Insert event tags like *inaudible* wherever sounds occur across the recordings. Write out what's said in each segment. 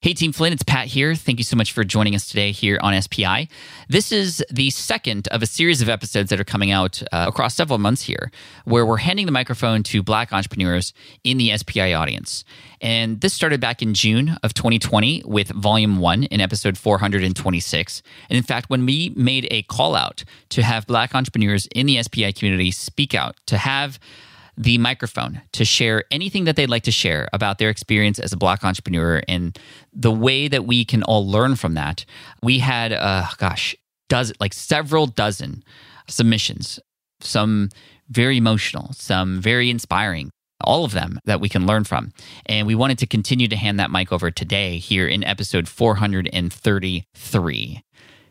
Hey, Team Flynn, it's Pat here. Thank you so much for joining us today here on SPI. This is the second of a series of episodes that are coming out uh, across several months here, where we're handing the microphone to Black entrepreneurs in the SPI audience. And this started back in June of 2020 with Volume 1 in episode 426. And in fact, when we made a call out to have Black entrepreneurs in the SPI community speak out, to have the microphone to share anything that they'd like to share about their experience as a black entrepreneur and the way that we can all learn from that. We had, uh, gosh, does like several dozen submissions, some very emotional, some very inspiring, all of them that we can learn from. And we wanted to continue to hand that mic over today here in episode 433.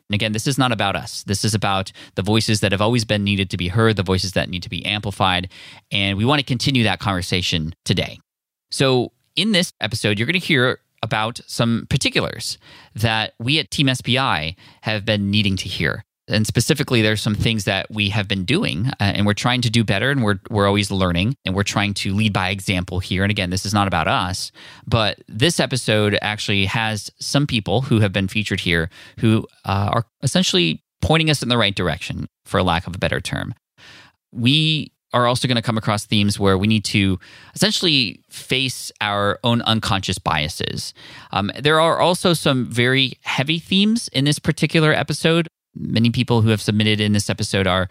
And again, this is not about us. This is about the voices that have always been needed to be heard, the voices that need to be amplified. And we want to continue that conversation today. So, in this episode, you're going to hear about some particulars that we at Team SPI have been needing to hear and specifically there's some things that we have been doing uh, and we're trying to do better and we're we're always learning and we're trying to lead by example here. And again this is not about us but this episode actually has some people who have been featured here who uh, are essentially pointing us in the right direction for lack of a better term. We are also going to come across themes where we need to essentially face our own unconscious biases. Um, there are also some very heavy themes in this particular episode many people who have submitted in this episode are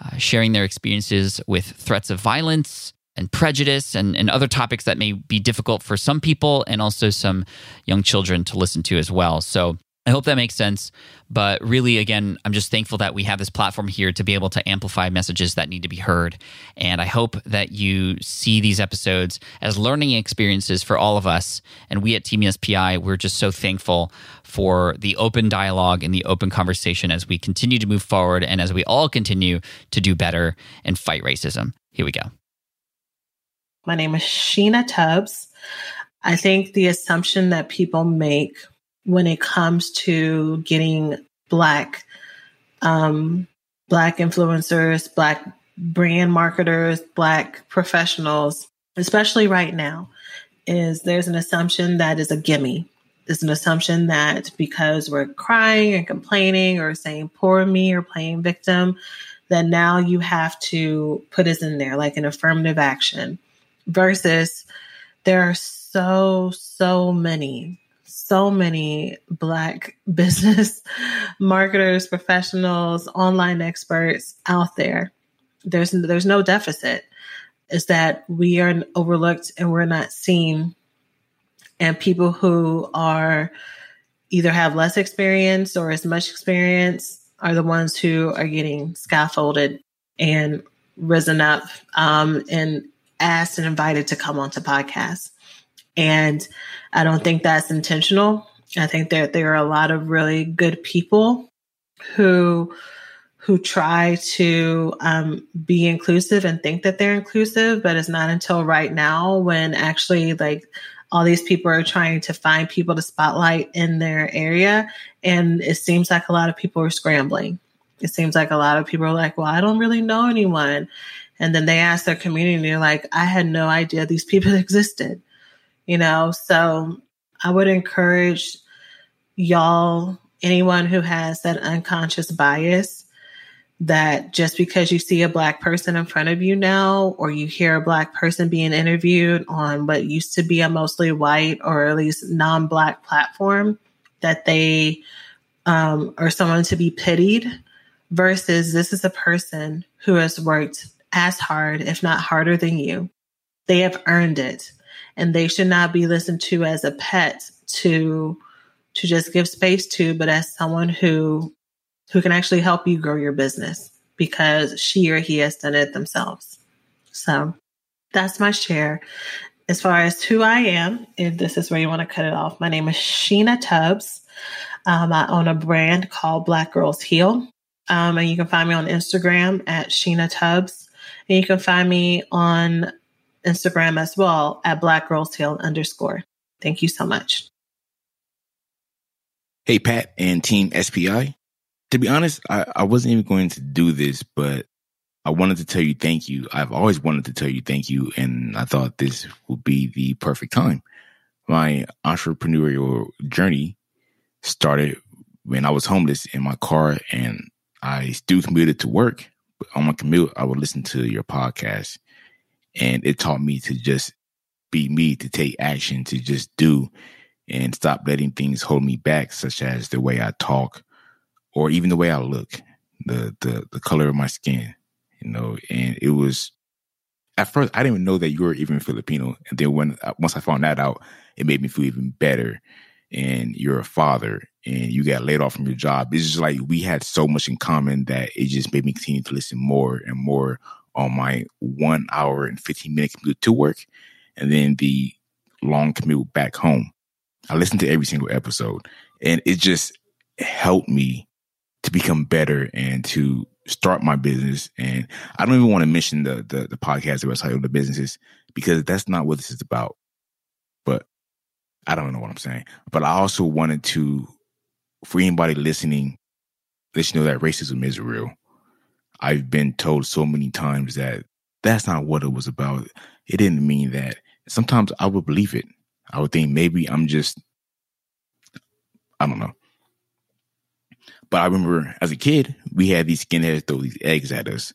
uh, sharing their experiences with threats of violence and prejudice and, and other topics that may be difficult for some people and also some young children to listen to as well. So I hope that makes sense. But really, again, I'm just thankful that we have this platform here to be able to amplify messages that need to be heard. And I hope that you see these episodes as learning experiences for all of us. And we at Team SPI, we're just so thankful for the open dialogue and the open conversation as we continue to move forward and as we all continue to do better and fight racism. Here we go. My name is Sheena Tubbs. I think the assumption that people make when it comes to getting black um, black influencers, black brand marketers, black professionals, especially right now, is there's an assumption that is a gimme. There's an assumption that because we're crying and complaining or saying poor me or playing victim, that now you have to put us in there like an affirmative action versus there are so, so many so many Black *laughs* business marketers, professionals, online experts out there. There's there's no deficit. Is that we are overlooked and we're not seen, and people who are either have less experience or as much experience are the ones who are getting scaffolded and risen up um, and asked and invited to come onto podcasts. And I don't think that's intentional. I think that there are a lot of really good people who who try to um, be inclusive and think that they're inclusive, but it's not until right now when actually like all these people are trying to find people to spotlight in their area. And it seems like a lot of people are scrambling. It seems like a lot of people are like, well, I don't really know anyone. And then they ask their community, and they're like, I had no idea these people *laughs* existed, you know? So I would encourage y'all, anyone who has that unconscious bias, that just because you see a black person in front of you now, or you hear a black person being interviewed on what used to be a mostly white or at least non black platform, that they um, are someone to be pitied versus this is a person who has worked as hard, if not harder than you. They have earned it and they should not be listened to as a pet to to just give space to, but as someone who who can actually help you grow your business because she or he has done it themselves. So that's my share. As far as who I am, if this is where you want to cut it off, my name is Sheena Tubbs. Um, I own a brand called Black Girls Heal. Um, and you can find me on Instagram at Sheena Tubbs. And you can find me on Instagram as well at Black Girls Heal underscore. Thank you so much. Hey, Pat and Team SPI. To be honest, I, I wasn't even going to do this, but I wanted to tell you thank you. I've always wanted to tell you thank you, and I thought this would be the perfect time. My entrepreneurial journey started when I was homeless in my car and I still commuted to work. But on my commute, I would listen to your podcast and it taught me to just be me, to take action, to just do and stop letting things hold me back, such as the way I talk or even the way I look, the the the color of my skin, you know. And it was at first I didn't even know that you were even Filipino, and then when uh, once I found that out, it made me feel even better. And you're a father, and you got laid off from your job. It's just like we had so much in common that it just made me continue to listen more and more on my one hour and 15 minute commute to work and then the long commute back home. I listened to every single episode and it just helped me to become better and to start my business. And I don't even want to mention the the, the podcast, website, of the businesses because that's not what this is about. But I don't know what I'm saying. But I also wanted to, for anybody listening, let you know that racism is real. I've been told so many times that that's not what it was about. It didn't mean that. Sometimes I would believe it. I would think maybe I'm just, I don't know. But I remember as a kid, we had these skinheads throw these eggs at us.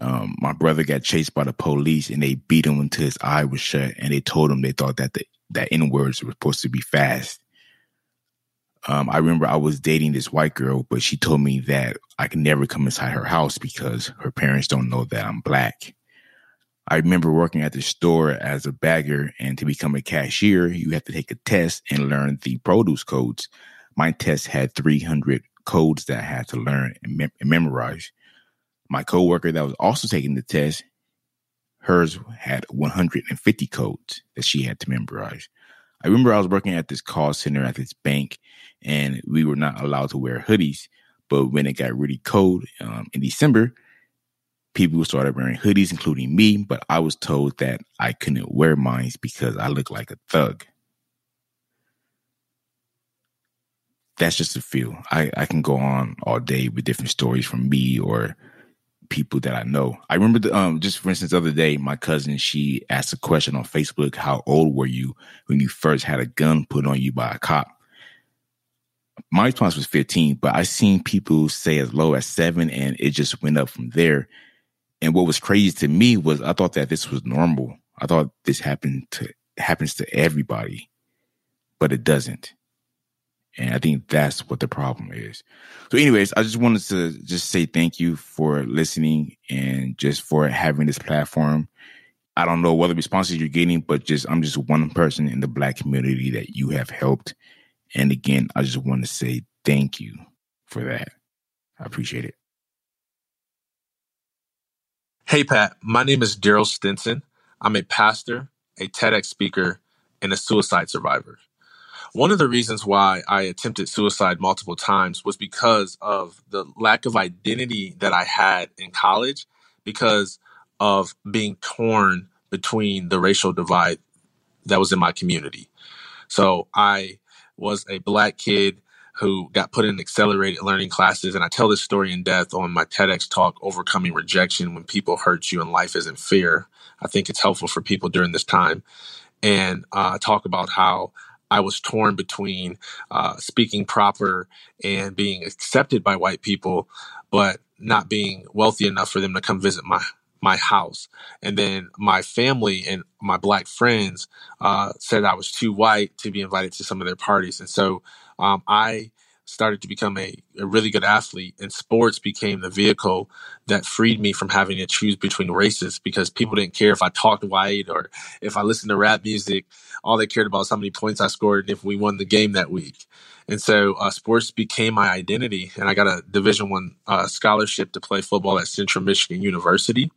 Um, my brother got chased by the police and they beat him until his eye was shut and they told him they thought that the, that N words were supposed to be fast. Um, I remember I was dating this white girl, but she told me that I can never come inside her house because her parents don't know that I'm black. I remember working at the store as a bagger, and to become a cashier, you have to take a test and learn the produce codes. My test had 300 codes that I had to learn and, mem- and memorize. My coworker that was also taking the test, hers had 150 codes that she had to memorize. I remember I was working at this call center at this bank, and we were not allowed to wear hoodies. But when it got really cold um, in December, people started wearing hoodies, including me. But I was told that I couldn't wear mine because I look like a thug. That's just a feel. I, I can go on all day with different stories from me or people that I know. I remember the, um just for instance the other day, my cousin she asked a question on Facebook, how old were you when you first had a gun put on you by a cop? My response was 15, but I seen people say as low as seven and it just went up from there. And what was crazy to me was I thought that this was normal. I thought this happened to happens to everybody, but it doesn't. And I think that's what the problem is. So anyways, I just wanted to just say thank you for listening and just for having this platform. I don't know what the responses you're getting, but just I'm just one person in the black community that you have helped. And again, I just want to say thank you for that. I appreciate it. Hey, Pat. My name is Darrell Stinson. I'm a pastor, a TEDx speaker, and a suicide survivor. One of the reasons why I attempted suicide multiple times was because of the lack of identity that I had in college because of being torn between the racial divide that was in my community. So I was a black kid who got put in accelerated learning classes. And I tell this story in depth on my TEDx talk, Overcoming Rejection When People Hurt You and Life Isn't Fair. I think it's helpful for people during this time. And uh, talk about how I was torn between uh, speaking proper and being accepted by white people, but not being wealthy enough for them to come visit my my house. And then my family and my black friends uh, said I was too white to be invited to some of their parties. And so um, I started to become a, a really good athlete and sports became the vehicle that freed me from having to choose between races because people didn't care if I talked white or if I listened to rap music. All they cared about was how many points I scored and if we won the game that week. And so uh, sports became my identity, and I got a Division One uh, scholarship to play football at Central Michigan University.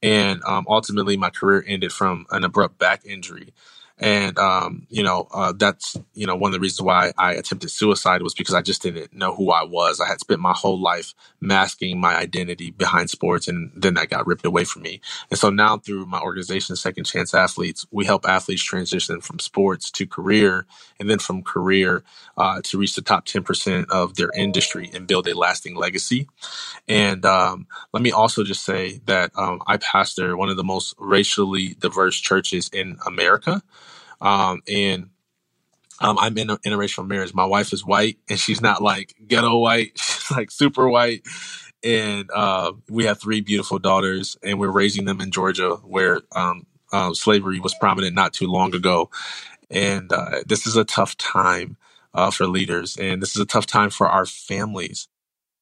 And um, ultimately, my career ended from an abrupt back injury. And, um, you know, uh, that's, you know, one of the reasons why I attempted suicide was because I just didn't know who I was. I had spent my whole life masking my identity behind sports and then that got ripped away from me. And so now through my organization, Second Chance Athletes, we help athletes transition from sports to career and then from career uh, to reach the top 10% of their industry and build a lasting legacy. And um, let me also just say that um, I pastor one of the most racially diverse churches in America. Um, and um, I'm in an interracial marriage. My wife is white, and she's not like ghetto white. *laughs* She's like super white. And uh, we have three beautiful daughters, and we're raising them in Georgia, where um, uh, slavery was prominent not too long ago. And uh, this is a tough time uh, for leaders, and this is a tough time for our families.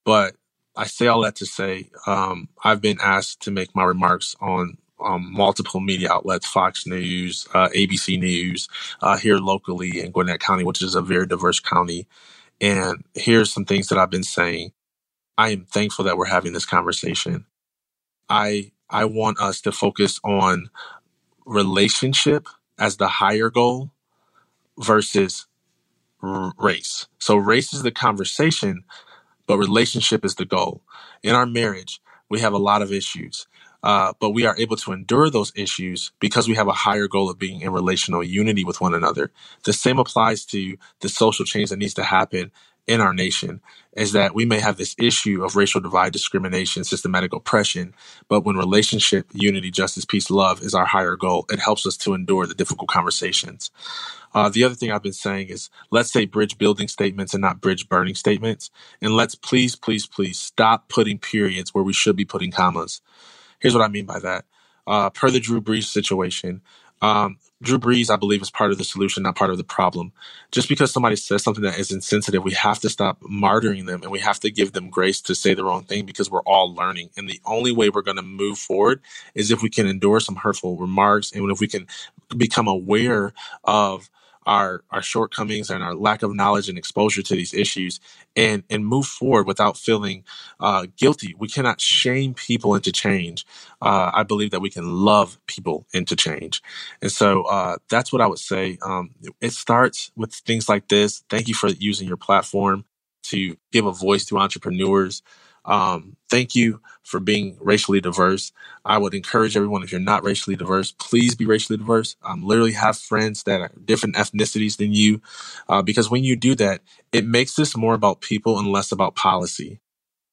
But I say all that to say um, I've been asked to make my remarks on um, multiple media outlets, Fox News, uh, ABC News, uh, here locally in Gwinnett County, which is a very diverse county. And here's some things that I've been saying. I am thankful that we're having this conversation. I I want us to focus on relationship as the higher goal versus r- race. So race is the conversation, but relationship is the goal. In our marriage, we have a lot of issues. Uh, but we are able to endure those issues because we have a higher goal of being in relational unity with one another. The same applies to the social change that needs to happen in our nation is that we may have this issue of racial divide, discrimination, systematic oppression, but when relationship, unity, justice, peace, love is our higher goal, it helps us to endure the difficult conversations. Uh, the other thing I've been saying is let's say bridge building statements and not bridge burning statements. And let's please, please, please stop putting periods where we should be putting commas. Here's what I mean by that. Uh, per the Drew Brees situation, um, Drew Brees, I believe, is part of the solution, not part of the problem. Just because somebody says something that is insensitive, we have to stop martyring them and we have to give them grace to say the wrong thing because we're all learning. And the only way we're going to move forward is if we can endure some hurtful remarks and if we can become aware of our our shortcomings and our lack of knowledge and exposure to these issues and and move forward without feeling uh, guilty. We cannot shame people into change. Uh, i believe that we can love people into change. And so uh, that's what i would say. Um, it starts with things like this. Thank you for using your platform to give a voice to entrepreneurs um, thank you for being racially diverse. I would encourage everyone, if you're not racially diverse, please be racially diverse. Um, literally have friends that are different ethnicities than you, uh, because when you do that, it makes this more about people and less about policy.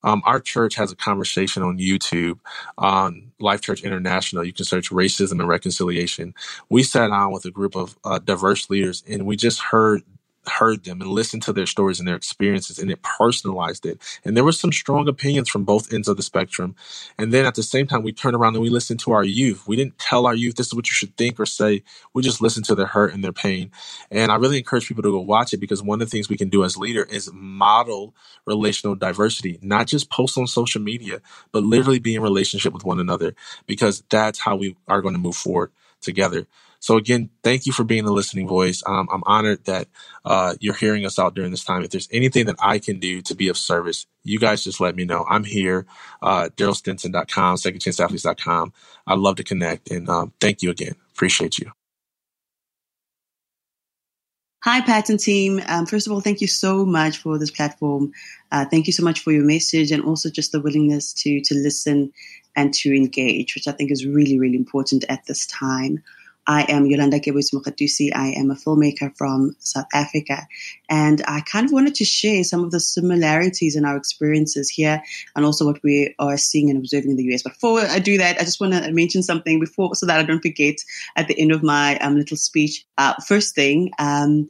Um, our church has a conversation on YouTube on Life Church International. You can search racism and reconciliation. We sat down with a group of uh, diverse leaders and we just heard heard them and listened to their stories and their experiences and it personalized it. And there were some strong opinions from both ends of the spectrum. And then at the same time, we turned around and we listened to our youth. We didn't tell our youth this is what you should think or say. We just listened to their hurt and their pain. And I really encourage people to go watch it because one of the things we can do as leader is model relational diversity, not just post on social media, but literally be in relationship with one another because that's how we are going to move forward together. So again, thank you for being the listening voice. Um, I'm honored that uh, you're hearing us out during this time. If there's anything that I can do to be of service, you guys just let me know. I'm here, uh, DarrellStinson.com, secondchanceathletes.com. I'd love to connect. And um, thank you again. Appreciate you. Hi, Pat and team. Um, first of all, thank you so much for this platform. Uh, thank you so much for your message and also just the willingness to to listen and to engage, which I think is really, really important at this time. I am Yolanda Gebus Mukatusi. I am a filmmaker from South Africa. And I kind of wanted to share some of the similarities in our experiences here and also what we are seeing and observing in the US. But before I do that, I just want to mention something before so that I don't forget at the end of my um, little speech. Uh, first thing, um,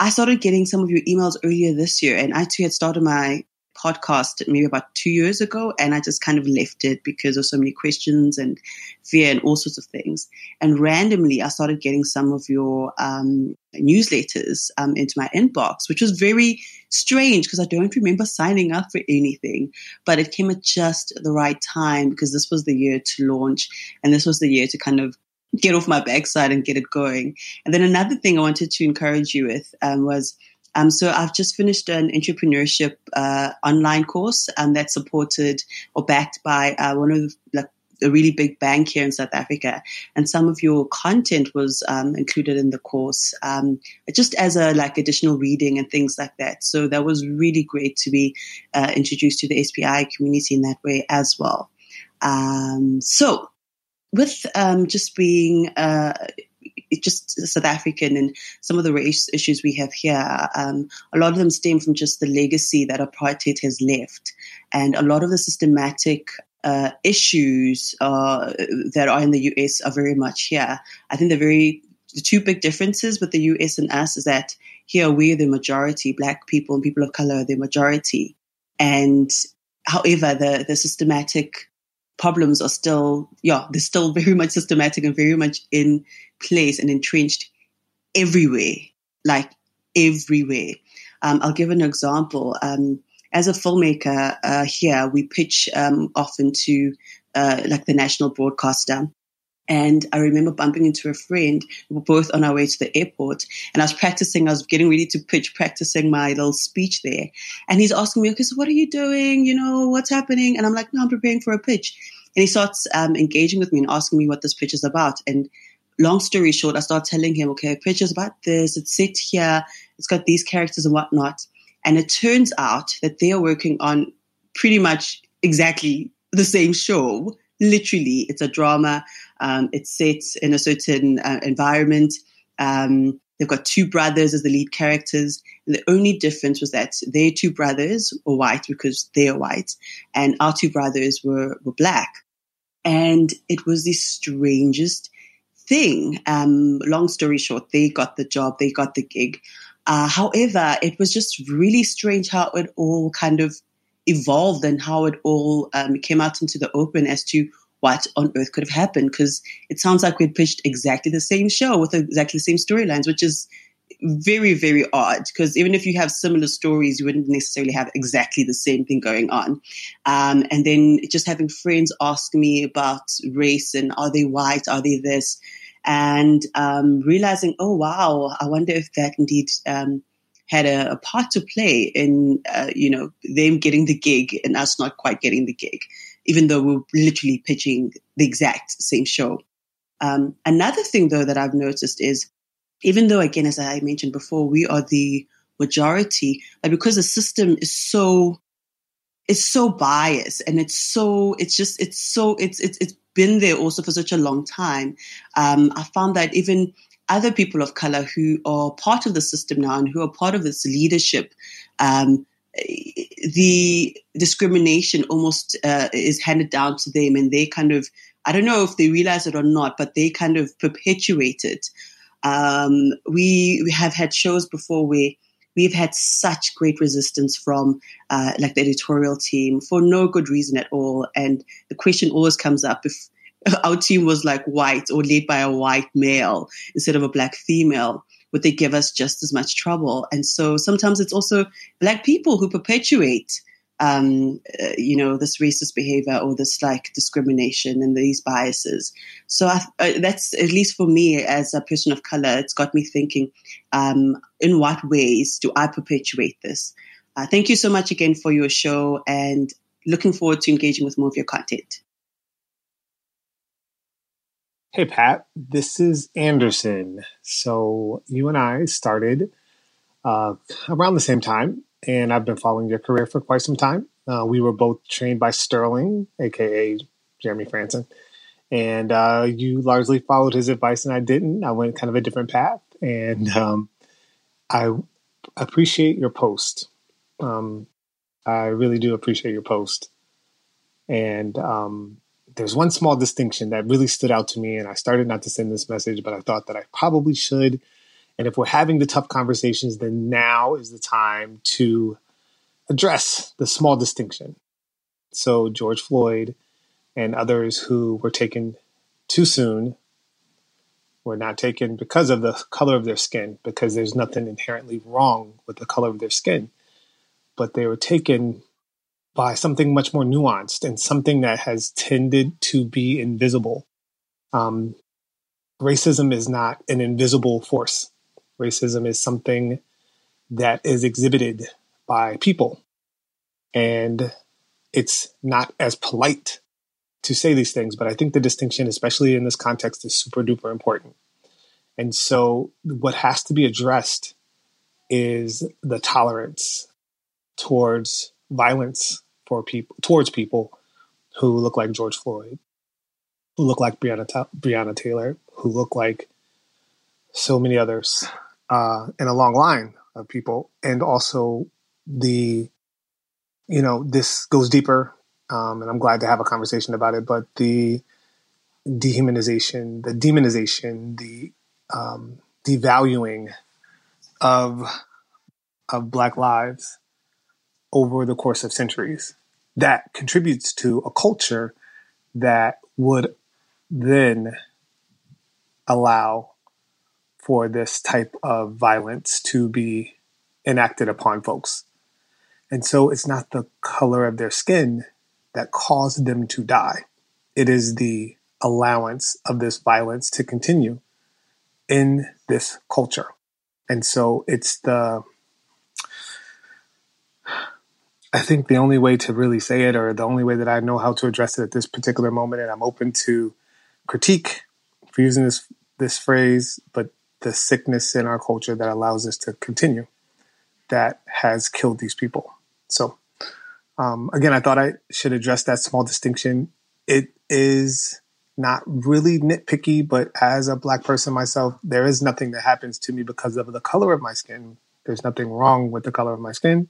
I started getting some of your emails earlier this year, and I too had started my podcast maybe about two years ago, and I just kind of left it because of so many questions and fear and all sorts of things. And randomly, I started getting some of your um, newsletters um, into my inbox, which was very strange because I don't remember signing up for anything. But it came at just the right time because this was the year to launch, and this was the year to kind of get off my backside and get it going. And then another thing I wanted to encourage you with um, was um, so I've just finished an entrepreneurship uh, online course um, that's supported or backed by uh, one of the, like a really big bank here in South Africa, and some of your content was um, included in the course, um, just as a like additional reading and things like that. So that was really great to be uh, introduced to the SPI community in that way as well. Um, so with um, just being uh, just South African and some of the race issues we have here, um, a lot of them stem from just the legacy that apartheid has left. And a lot of the systematic uh, issues uh, that are in the US are very much here. I think the very the two big differences with the US and us is that here we're the majority, black people and people of color are the majority. And however, the, the systematic problems are still, yeah, they're still *laughs* very much systematic and very much in place and entrenched everywhere, like everywhere. Um, I'll give an example. Um, as a filmmaker uh, here, we pitch um, often to uh, like the national broadcaster. And I remember bumping into a friend. We were both on our way to the airport, and I was practicing. I was getting ready to pitch, practicing my little speech there. And he's asking me, "Okay, so what are you doing? You know, what's happening?" And I'm like, "No, I'm preparing for a pitch." And he starts um, engaging with me and asking me what this pitch is about. And long story short, I start telling him, okay, is about this. It's set here. It's got these characters and whatnot. And it turns out that they are working on pretty much exactly the same show. Literally, it's a drama. Um, it's set in a certain uh, environment. Um, they've got two brothers as the lead characters. And the only difference was that their two brothers were white because they are white, and our two brothers were, were black. And it was the strangest thing. Um, long story short, they got the job, they got the gig. Uh, however, it was just really strange how it all kind of evolved and how it all um, came out into the open as to what on earth could have happened. Because it sounds like we'd pitched exactly the same show with exactly the same storylines, which is very, very odd because even if you have similar stories, you wouldn't necessarily have exactly the same thing going on. Um, and then just having friends ask me about race and are they white? Are they this? And um, realizing, oh, wow, I wonder if that indeed um, had a, a, part to play in, uh, you know, them getting the gig and us not quite getting the gig, even though we're literally pitching the exact same show. Um, another thing, though, that I've noticed is even though, again, as I mentioned before, we are the majority, like because the system is so it's so biased and it's so it's just it's so it's it's it's been there also for such a long time. Um, I found that even other people of color who are part of the system now and who are part of this leadership, um, the discrimination almost uh, is handed down to them, and they kind of I don't know if they realize it or not, but they kind of perpetuate it. Um, we, we have had shows before where we've had such great resistance from uh, like the editorial team for no good reason at all. And the question always comes up if our team was like white or led by a white male instead of a black female, would they give us just as much trouble? And so sometimes it's also black people who perpetuate um, uh, you know, this racist behavior or this like discrimination and these biases. So I, uh, that's at least for me as a person of color, it's got me thinking, um, in what ways do I perpetuate this? Uh, thank you so much again for your show and looking forward to engaging with more of your content. Hey, Pat, this is Anderson. So you and I started uh, around the same time and I've been following your career for quite some time. Uh, we were both trained by Sterling, aka Jeremy Frandsen, And uh, you largely followed his advice, and I didn't. I went kind of a different path, and um, I appreciate your post. Um, I really do appreciate your post. And um, there's one small distinction that really stood out to me, and I started not to send this message, but I thought that I probably should. And if we're having the tough conversations, then now is the time to address the small distinction. So, George Floyd and others who were taken too soon were not taken because of the color of their skin, because there's nothing inherently wrong with the color of their skin. But they were taken by something much more nuanced and something that has tended to be invisible. Um, racism is not an invisible force. Racism is something that is exhibited by people. And it's not as polite to say these things, but I think the distinction, especially in this context, is super duper important. And so, what has to be addressed is the tolerance towards violence for people towards people who look like George Floyd, who look like Breonna, Breonna Taylor, who look like so many others uh, in a long line of people, and also the, you know, this goes deeper, um, and I'm glad to have a conversation about it. But the dehumanization, the demonization, the um, devaluing of of Black lives over the course of centuries that contributes to a culture that would then allow for this type of violence to be enacted upon folks. And so it's not the color of their skin that caused them to die. It is the allowance of this violence to continue in this culture. And so it's the I think the only way to really say it, or the only way that I know how to address it at this particular moment, and I'm open to critique for using this this phrase, but the sickness in our culture that allows us to continue that has killed these people. So, um, again, I thought I should address that small distinction. It is not really nitpicky, but as a black person myself, there is nothing that happens to me because of the color of my skin. There's nothing wrong with the color of my skin.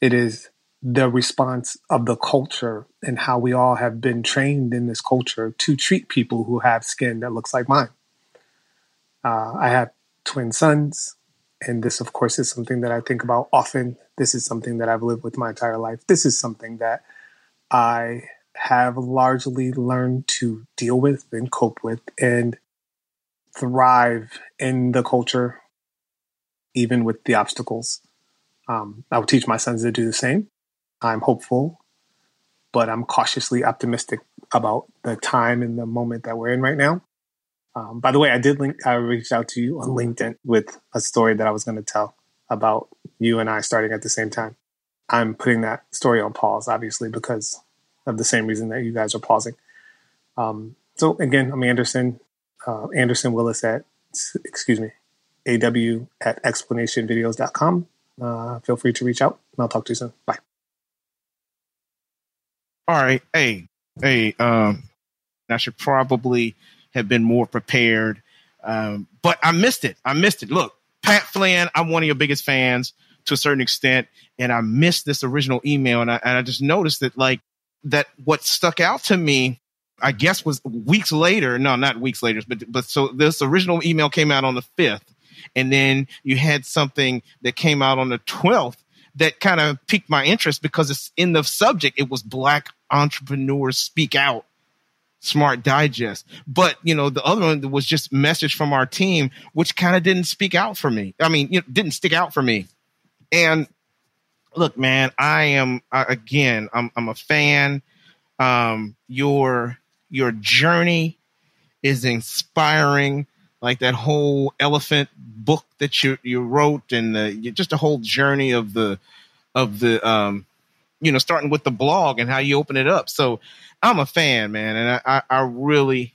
It is the response of the culture and how we all have been trained in this culture to treat people who have skin that looks like mine. Uh, I have twin sons, and this, of course, is something that I think about often. This is something that I've lived with my entire life. This is something that I have largely learned to deal with and cope with and thrive in the culture, even with the obstacles. Um, I will teach my sons to do the same. I'm hopeful, but I'm cautiously optimistic about the time and the moment that we're in right now. Um, by the way, I did link, I reached out to you on LinkedIn with a story that I was going to tell about you and I starting at the same time. I'm putting that story on pause, obviously, because of the same reason that you guys are pausing. Um, so again, I'm Anderson, uh, Anderson Willis at, excuse me, AW at explanationvideos.com uh, feel free to reach out and I'll talk to you soon. Bye. All right. Hey, hey, um, I should probably have been more prepared. Um, but I missed it. I missed it. Look, Pat Flynn, I'm one of your biggest fans to a certain extent, and I missed this original email, and I, and I just noticed that like that what stuck out to me, I guess, was weeks later. No, not weeks later, but but so this original email came out on the fifth, and then you had something that came out on the 12th that kind of piqued my interest because it's in the subject. It was Black Entrepreneurs Speak Out Smart Digest. But, you know, the other one was just message from our team, which kind of didn't speak out for me. I mean, you know, didn't stick out for me. And look, man, I am, again, I'm, I'm a fan. Um, your, your journey is inspiring like that whole elephant book that you you wrote and the, just a whole journey of the of the um you know starting with the blog and how you open it up so i'm a fan man and i i really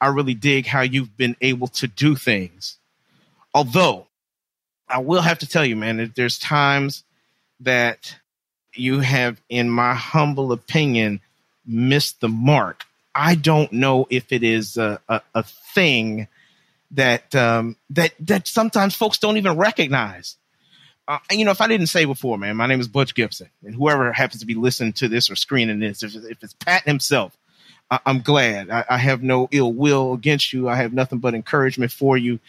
i really dig how you've been able to do things although i will have to tell you man there's times that you have in my humble opinion missed the mark I don't know if it is a, a, a thing that um, that that sometimes folks don't even recognize. Uh, you know, if I didn't say before, man, my name is Butch Gibson, and whoever happens to be listening to this or screening this, if, if it's Pat himself, I, am glad. I, I, have no ill will against you. I have nothing but encouragement for you.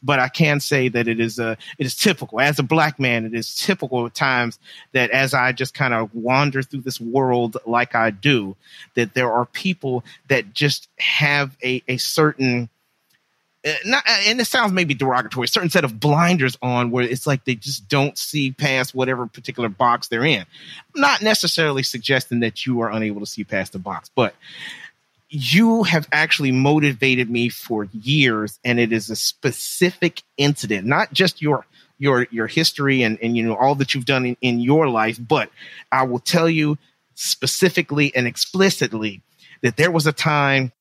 But I can say that it is a it is typical as a black man. It is typical at times that as I just kind of wander through this world like I do, that there are people that just have a a certain uh, not, uh, and it sounds maybe derogatory, a certain set of blinders on where it's like they just don't see past whatever particular box they're in. I'm not necessarily suggesting that you are unable to see past the box, but you have actually motivated me for years, and it is a specific incident, not just your your your history and and you know all that you've done in, in your life, but I will tell you specifically and explicitly that there was a time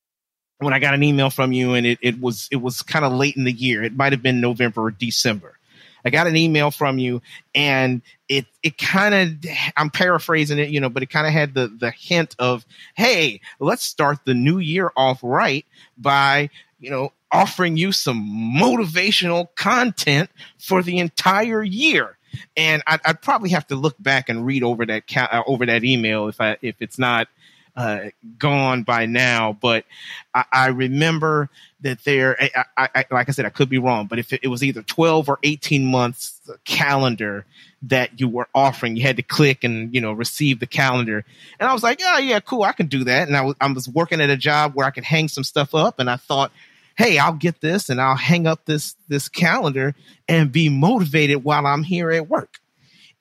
when I got an email from you and it, it was it was kind of late in the year. It might have been November or December. I got an email from you and it it kind of I'm paraphrasing it, you know, but it kind of had the the hint of, hey, let's start the new year off right by, you know, offering you some motivational content for the entire year. And I'd, I'd probably have to look back and read over that uh, over that email if I if it's not uh, gone by now, but I, I remember that there, I, I, like I said, I could be wrong, but if it, it, was either 12 or 18 months calendar that you were offering, you had to click and, you know, receive the calendar. And I was like, yeah, yeah, cool. I can do that. And I was, I was working at a job where I could hang some stuff up and I thought, Hey, I'll get this and I'll hang up this, this calendar and be motivated while I'm here at work.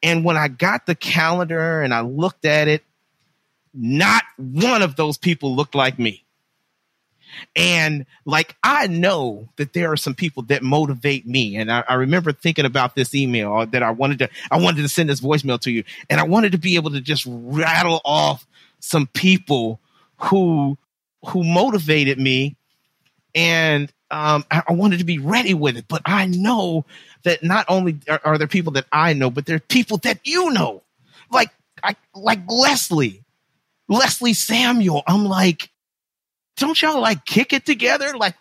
And when I got the calendar and I looked at it, not one of those people looked like me. And like, I know that there are some people that motivate me. And I, I, remember thinking about this email that I wanted to, I wanted to send this voicemail to you. And I wanted to be able to just rattle off some people who, who motivated me. And, um, I, I wanted to be ready with it. But I know that not only are, are there people that I know, but there are people that you know, like, I, like Leslie Leslie Samuel. I'm like, don't y'all like kick it together? Like,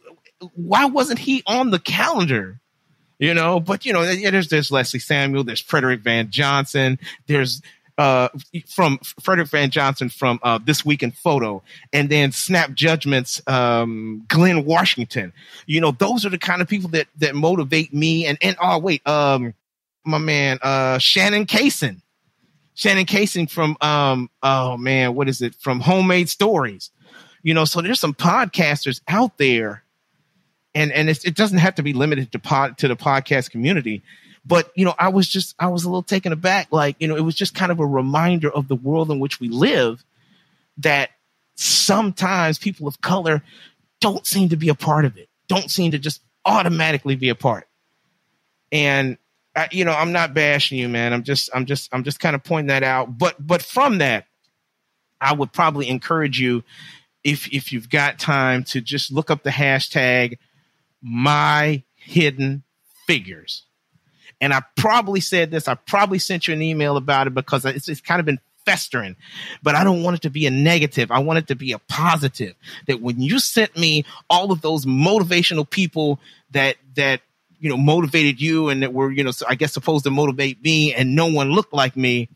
why wasn't he on the calendar? You know, but you know, there's there's Leslie Samuel, there's Frederick Van Johnson, there's uh, from Frederick Van Johnson from uh, This Week in Photo, and then Snap Judgments, um, Glynn Washington. You know, those are the kind of people that that motivate me. And and oh wait, um, my man, uh, Shannon Cason. Shannon Cason from um oh man, what is it? From Homemade Stories. You know, so there's some podcasters out there, and and it doesn't have to be limited to pod to the podcast community. But you know, I was just I was a little taken aback. Like you know, it was just kind of a reminder of the world in which we live. That sometimes people of color don't seem to be a part of it. Don't seem to just automatically be a part. And I, you know, I'm not bashing you, man. I'm just, I'm just, I'm just kind of pointing that out. But, but from that, I would probably encourage you, if if you've got time, to just look up the hashtag my hidden figures. And I probably said this. I probably sent you an email about it because it's, it's kind of been festering, but I don't want it to be a negative. I want it to be a positive. That when you sent me all of those motivational people that that you know, motivated you and that were, you know, I guess supposed to motivate me and no one looked like me,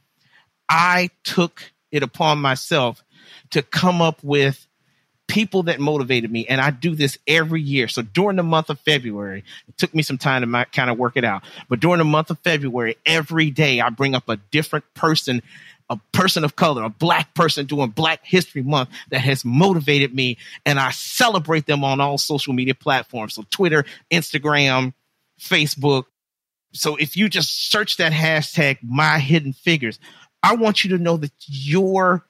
I took it upon myself to come up with people that motivated me. And I do this every year. So during the month of February, it took me some time to kind of work it out. But during the month of February, every day I bring up a different person a person of color, a black person doing Black History Month that has motivated me, and I celebrate them on all social media platforms. So Twitter, Instagram, Facebook. So if you just search that hashtag, my hidden figures, I want you to know that your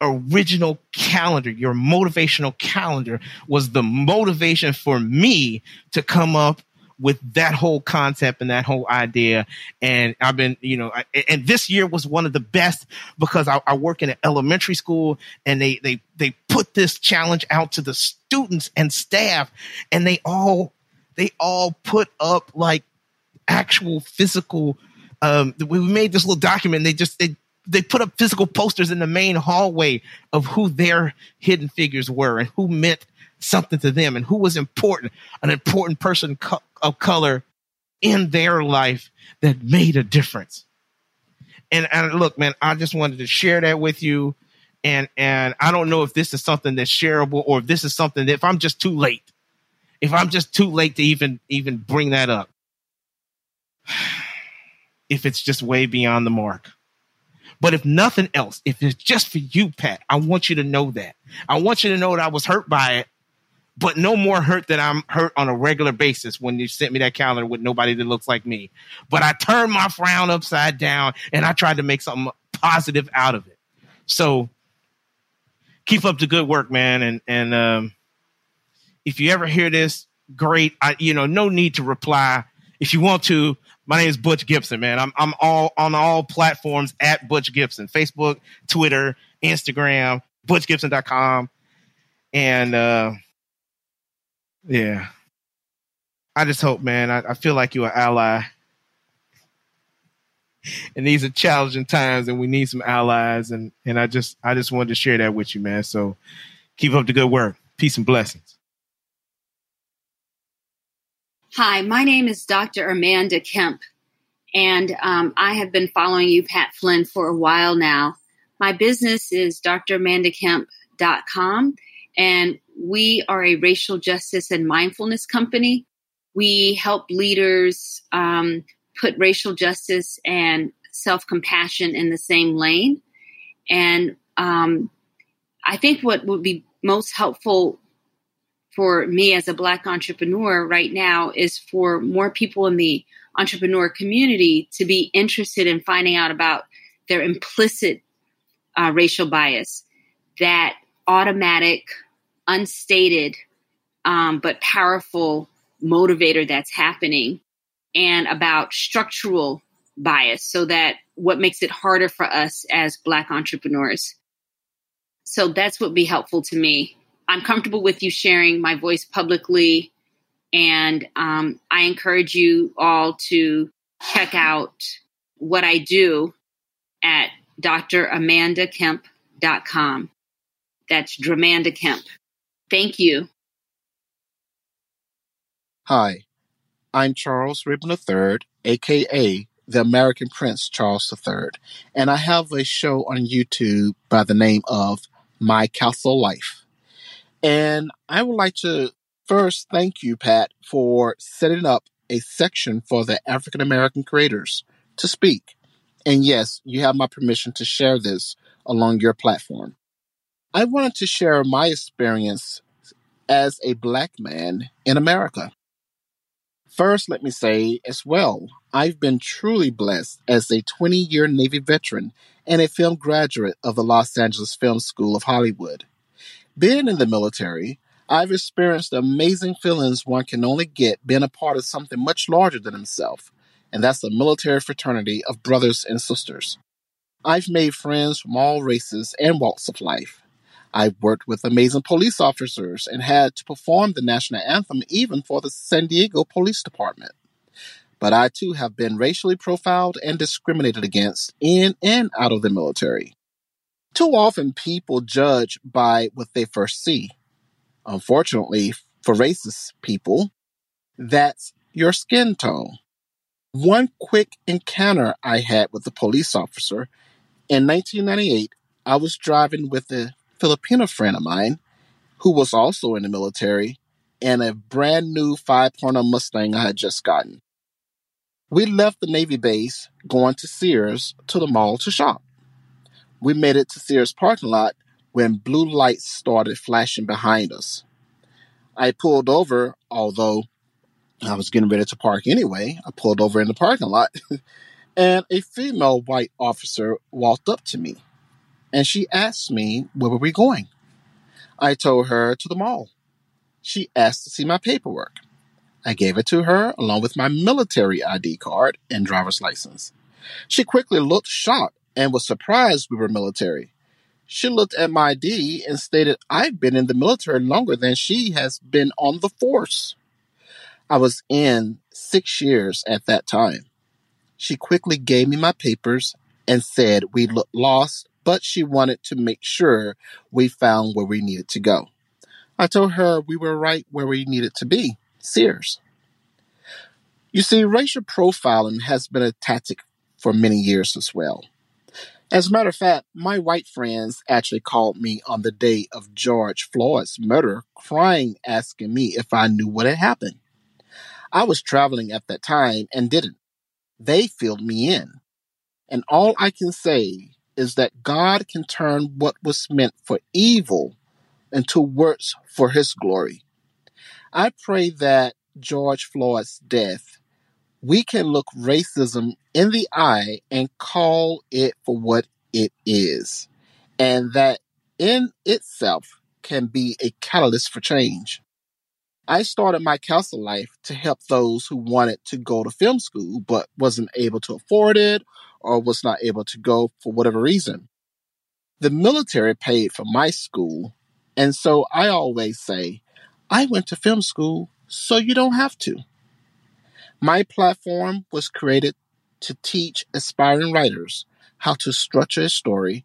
original calendar, your motivational calendar was the motivation for me to come up with that whole concept and that whole idea. And I've been, you know, I, and this year was one of the best because I, I, work in an elementary school and they, they, they put this challenge out to the students and staff and they all they all put up like actual physical. Um, we made this little document. They just they they put up physical posters in the main hallway of who their hidden figures were and who meant something to them and who was important, an important person co- of color in their life that made a difference. And, and look, man, I just wanted to share that with you. And, and I don't know if this is something that's shareable or if this is something that if I'm just too late, if I'm just too late to even, even bring that up, *sighs* if it's just way beyond the mark. But if nothing else, if it's just for you, Pat, I want you to know that. I want you to know that I was hurt by it but no more hurt than I'm hurt on a regular basis when you sent me that calendar with nobody that looks like me. But I turned my frown upside down and I tried to make something positive out of it. So keep up the good work, man. And and um, if you ever hear this, great. I you know, no need to reply. If you want to, my name is Butch Gibson, man. I'm I'm all on all platforms at Butch Gibson, Facebook, Twitter, Instagram, ButchGibson.com. And uh yeah. I just hope, man. I, I feel like you're an ally. And these are challenging times and we need some allies and, and I just I just wanted to share that with you, man. So keep up the good work. Peace and blessings. Hi, my name is Dr. Amanda Kemp, and um, I have been following you, Pat Flynn, for a while now. My business is dramandakemp.com, and we are a racial justice and mindfulness company. We help leaders um, put racial justice and self compassion in the same lane. And um, I think what would be most helpful for me as a Black entrepreneur right now is for more people in the entrepreneur community to be interested in finding out about their implicit uh, racial bias, that automatic unstated um, but powerful motivator that's happening and about structural bias so that what makes it harder for us as black entrepreneurs. So that's what would be helpful to me i'm comfortable with you sharing my voice publicly and um, i encourage you all to check out what i do at dramandakemp.com that's dramanda kemp Thank you. Hi, I'm Charles Ribbon III, aka the American Prince Charles III, and I have a show on YouTube by the name of My Castle Life. And I would like to first thank you, Pat, for setting up a section for the African American creators to speak. And yes, you have my permission to share this along your platform. I wanted to share my experience as a black man in America. First, let me say as well, I've been truly blessed as a 20 year Navy veteran and a film graduate of the Los Angeles Film School of Hollywood. Being in the military, I've experienced the amazing feelings one can only get being a part of something much larger than himself, and that's the military fraternity of brothers and sisters. I've made friends from all races and walks of life. I've worked with amazing police officers and had to perform the national anthem even for the San Diego Police Department. But I too have been racially profiled and discriminated against in and out of the military. Too often people judge by what they first see. Unfortunately, for racist people, that's your skin tone. One quick encounter I had with a police officer in 1998, I was driving with a Filipino friend of mine who was also in the military and a brand new 5.0 Mustang I had just gotten. We left the Navy base going to Sears to the mall to shop. We made it to Sears parking lot when blue lights started flashing behind us. I pulled over, although I was getting ready to park anyway. I pulled over in the parking lot, *laughs* and a female white officer walked up to me and she asked me where were we going. I told her to the mall. She asked to see my paperwork. I gave it to her along with my military ID card and driver's license. She quickly looked shocked and was surprised we were military. She looked at my ID and stated I've been in the military longer than she has been on the force. I was in six years at that time. She quickly gave me my papers and said we looked lost, but she wanted to make sure we found where we needed to go. I told her we were right where we needed to be Sears. You see, racial profiling has been a tactic for many years as well. As a matter of fact, my white friends actually called me on the day of George Floyd's murder, crying, asking me if I knew what had happened. I was traveling at that time and didn't. They filled me in. And all I can say is that God can turn what was meant for evil into works for his glory. I pray that George Floyd's death we can look racism in the eye and call it for what it is, and that in itself can be a catalyst for change. I started my counselor life to help those who wanted to go to film school but wasn't able to afford it or was not able to go for whatever reason. The military paid for my school, and so I always say, I went to film school, so you don't have to. My platform was created to teach aspiring writers how to structure a story,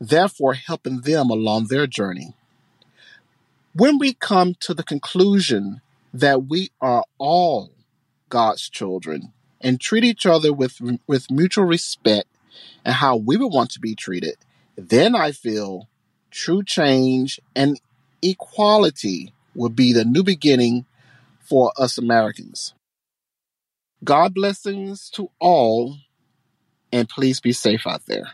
therefore helping them along their journey. When we come to the conclusion that we are all God's children and treat each other with, with mutual respect and how we would want to be treated, then I feel true change and equality will be the new beginning for us Americans. God blessings to all, and please be safe out there.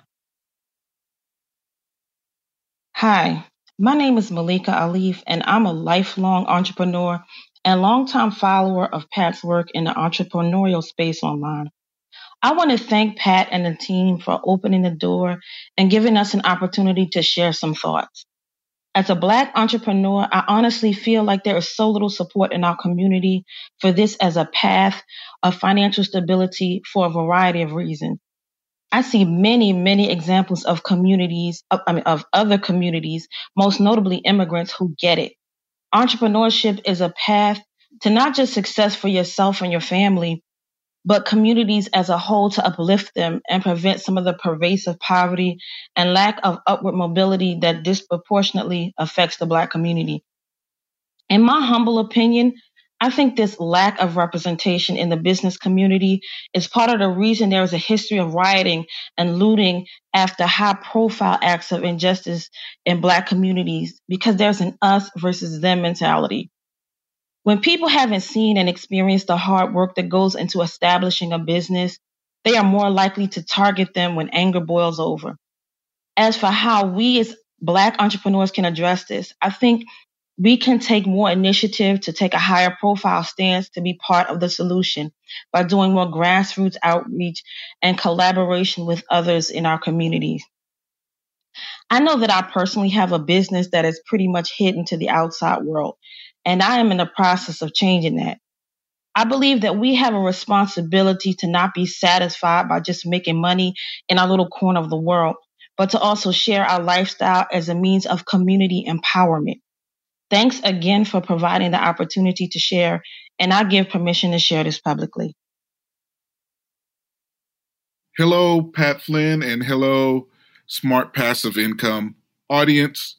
Hi, my name is Malika Alif, and I'm a lifelong entrepreneur and longtime follower of Pat's work in the entrepreneurial space online. I want to thank Pat and the team for opening the door and giving us an opportunity to share some thoughts. As a Black entrepreneur, I honestly feel like there is so little support in our community for this as a path of financial stability for a variety of reasons. I see many, many examples of communities, of, I mean, of other communities, most notably immigrants who get it. Entrepreneurship is a path to not just success for yourself and your family, but communities as a whole to uplift them and prevent some of the pervasive poverty and lack of upward mobility that disproportionately affects the Black community. In my humble opinion, I think this lack of representation in the business community is part of the reason there is a history of rioting and looting after high profile acts of injustice in Black communities because there's an us versus them mentality. When people haven't seen and experienced the hard work that goes into establishing a business, they are more likely to target them when anger boils over. As for how we as Black entrepreneurs can address this, I think we can take more initiative to take a higher profile stance to be part of the solution by doing more grassroots outreach and collaboration with others in our communities. I know that I personally have a business that is pretty much hidden to the outside world, and I am in the process of changing that. I believe that we have a responsibility to not be satisfied by just making money in our little corner of the world, but to also share our lifestyle as a means of community empowerment. Thanks again for providing the opportunity to share, and I give permission to share this publicly. Hello, Pat Flynn, and hello, Smart Passive Income audience.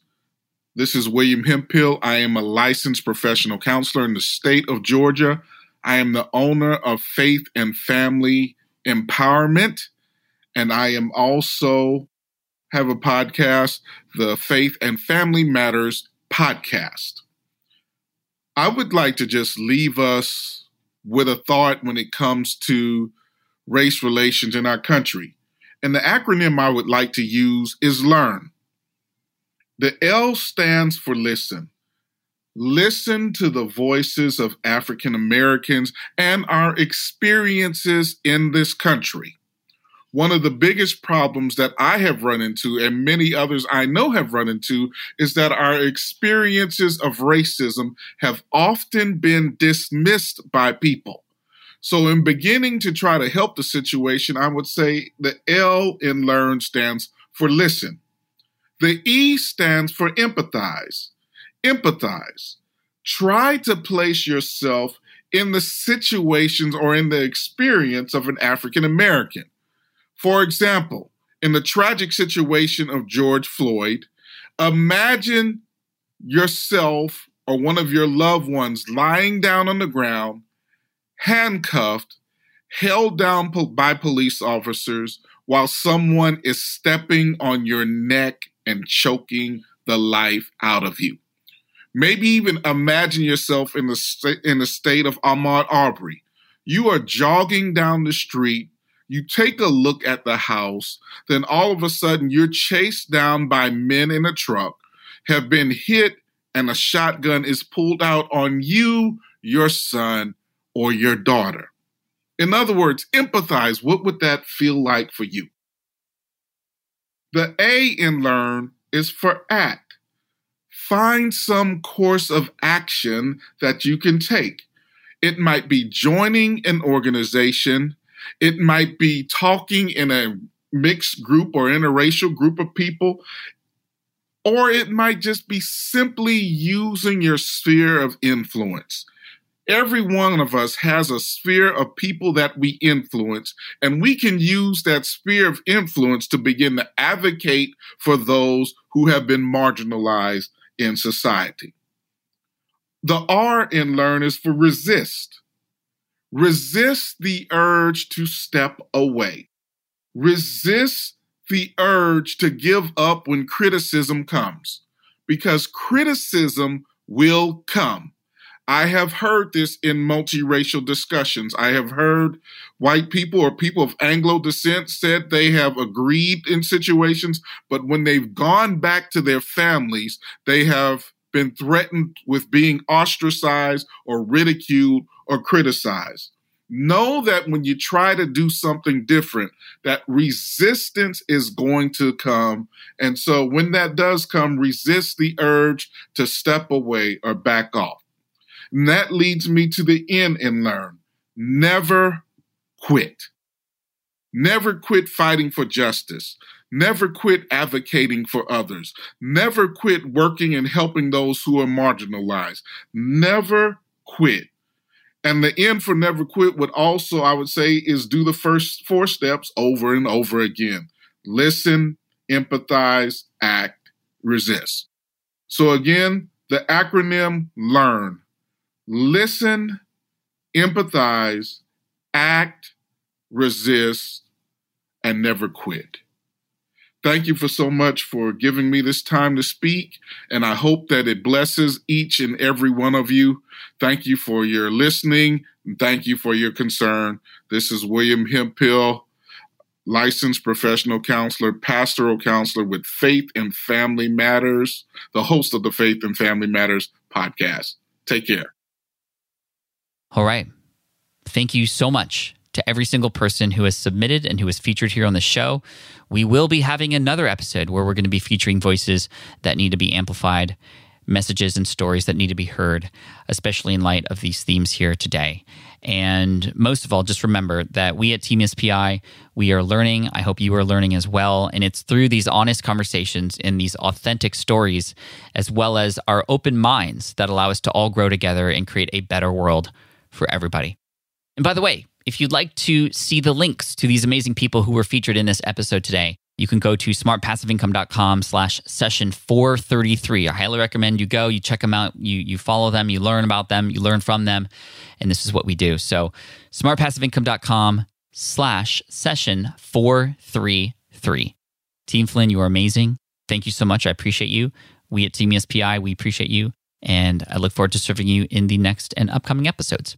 This is William Hemphill. I am a licensed professional counselor in the state of Georgia. I am the owner of Faith and Family Empowerment, and I am also have a podcast, the Faith and Family Matters podcast. I would like to just leave us with a thought when it comes to race relations in our country. And the acronym I would like to use is LEARN. The L stands for listen. Listen to the voices of African Americans and our experiences in this country. One of the biggest problems that I have run into, and many others I know have run into, is that our experiences of racism have often been dismissed by people. So, in beginning to try to help the situation, I would say the L in learn stands for listen. The E stands for empathize. Empathize. Try to place yourself in the situations or in the experience of an African American. For example, in the tragic situation of George Floyd, imagine yourself or one of your loved ones lying down on the ground, handcuffed, held down by police officers while someone is stepping on your neck and choking the life out of you. Maybe even imagine yourself in the st- in the state of Ahmaud Arbery. You are jogging down the street, you take a look at the house, then all of a sudden you're chased down by men in a truck, have been hit, and a shotgun is pulled out on you, your son, or your daughter. In other words, empathize. What would that feel like for you? The A in learn is for act. Find some course of action that you can take. It might be joining an organization. It might be talking in a mixed group or interracial group of people. Or it might just be simply using your sphere of influence. Every one of us has a sphere of people that we influence, and we can use that sphere of influence to begin to advocate for those who have been marginalized in society. The R in learn is for resist. Resist the urge to step away. Resist the urge to give up when criticism comes, because criticism will come. I have heard this in multiracial discussions. I have heard white people or people of Anglo descent said they have agreed in situations, but when they've gone back to their families, they have been threatened with being ostracized or ridiculed or criticized. Know that when you try to do something different, that resistance is going to come. And so when that does come, resist the urge to step away or back off. And that leads me to the end and learn. Never quit. Never quit fighting for justice. Never quit advocating for others. Never quit working and helping those who are marginalized. Never quit. And the end for never quit would also, I would say, is do the first four steps over and over again. Listen, empathize, act, resist. So again, the acronym LEARN listen, empathize, act, resist, and never quit. Thank you for so much for giving me this time to speak, and I hope that it blesses each and every one of you. Thank you for your listening, and thank you for your concern. This is William Hemphill, licensed professional counselor, pastoral counselor with Faith and Family Matters, the host of the Faith and Family Matters podcast. Take care. All right. Thank you so much to every single person who has submitted and who is featured here on the show. We will be having another episode where we're going to be featuring voices that need to be amplified, messages and stories that need to be heard, especially in light of these themes here today. And most of all, just remember that we at Team SPI, we are learning. I hope you are learning as well. And it's through these honest conversations and these authentic stories, as well as our open minds, that allow us to all grow together and create a better world for everybody. And by the way, if you'd like to see the links to these amazing people who were featured in this episode today, you can go to smartpassiveincome.com slash session 433. I highly recommend you go, you check them out, you, you follow them, you learn about them, you learn from them. And this is what we do. So smartpassiveincome.com slash session 433. Team Flynn, you are amazing. Thank you so much. I appreciate you. We at Team SPI, we appreciate you. And I look forward to serving you in the next and upcoming episodes.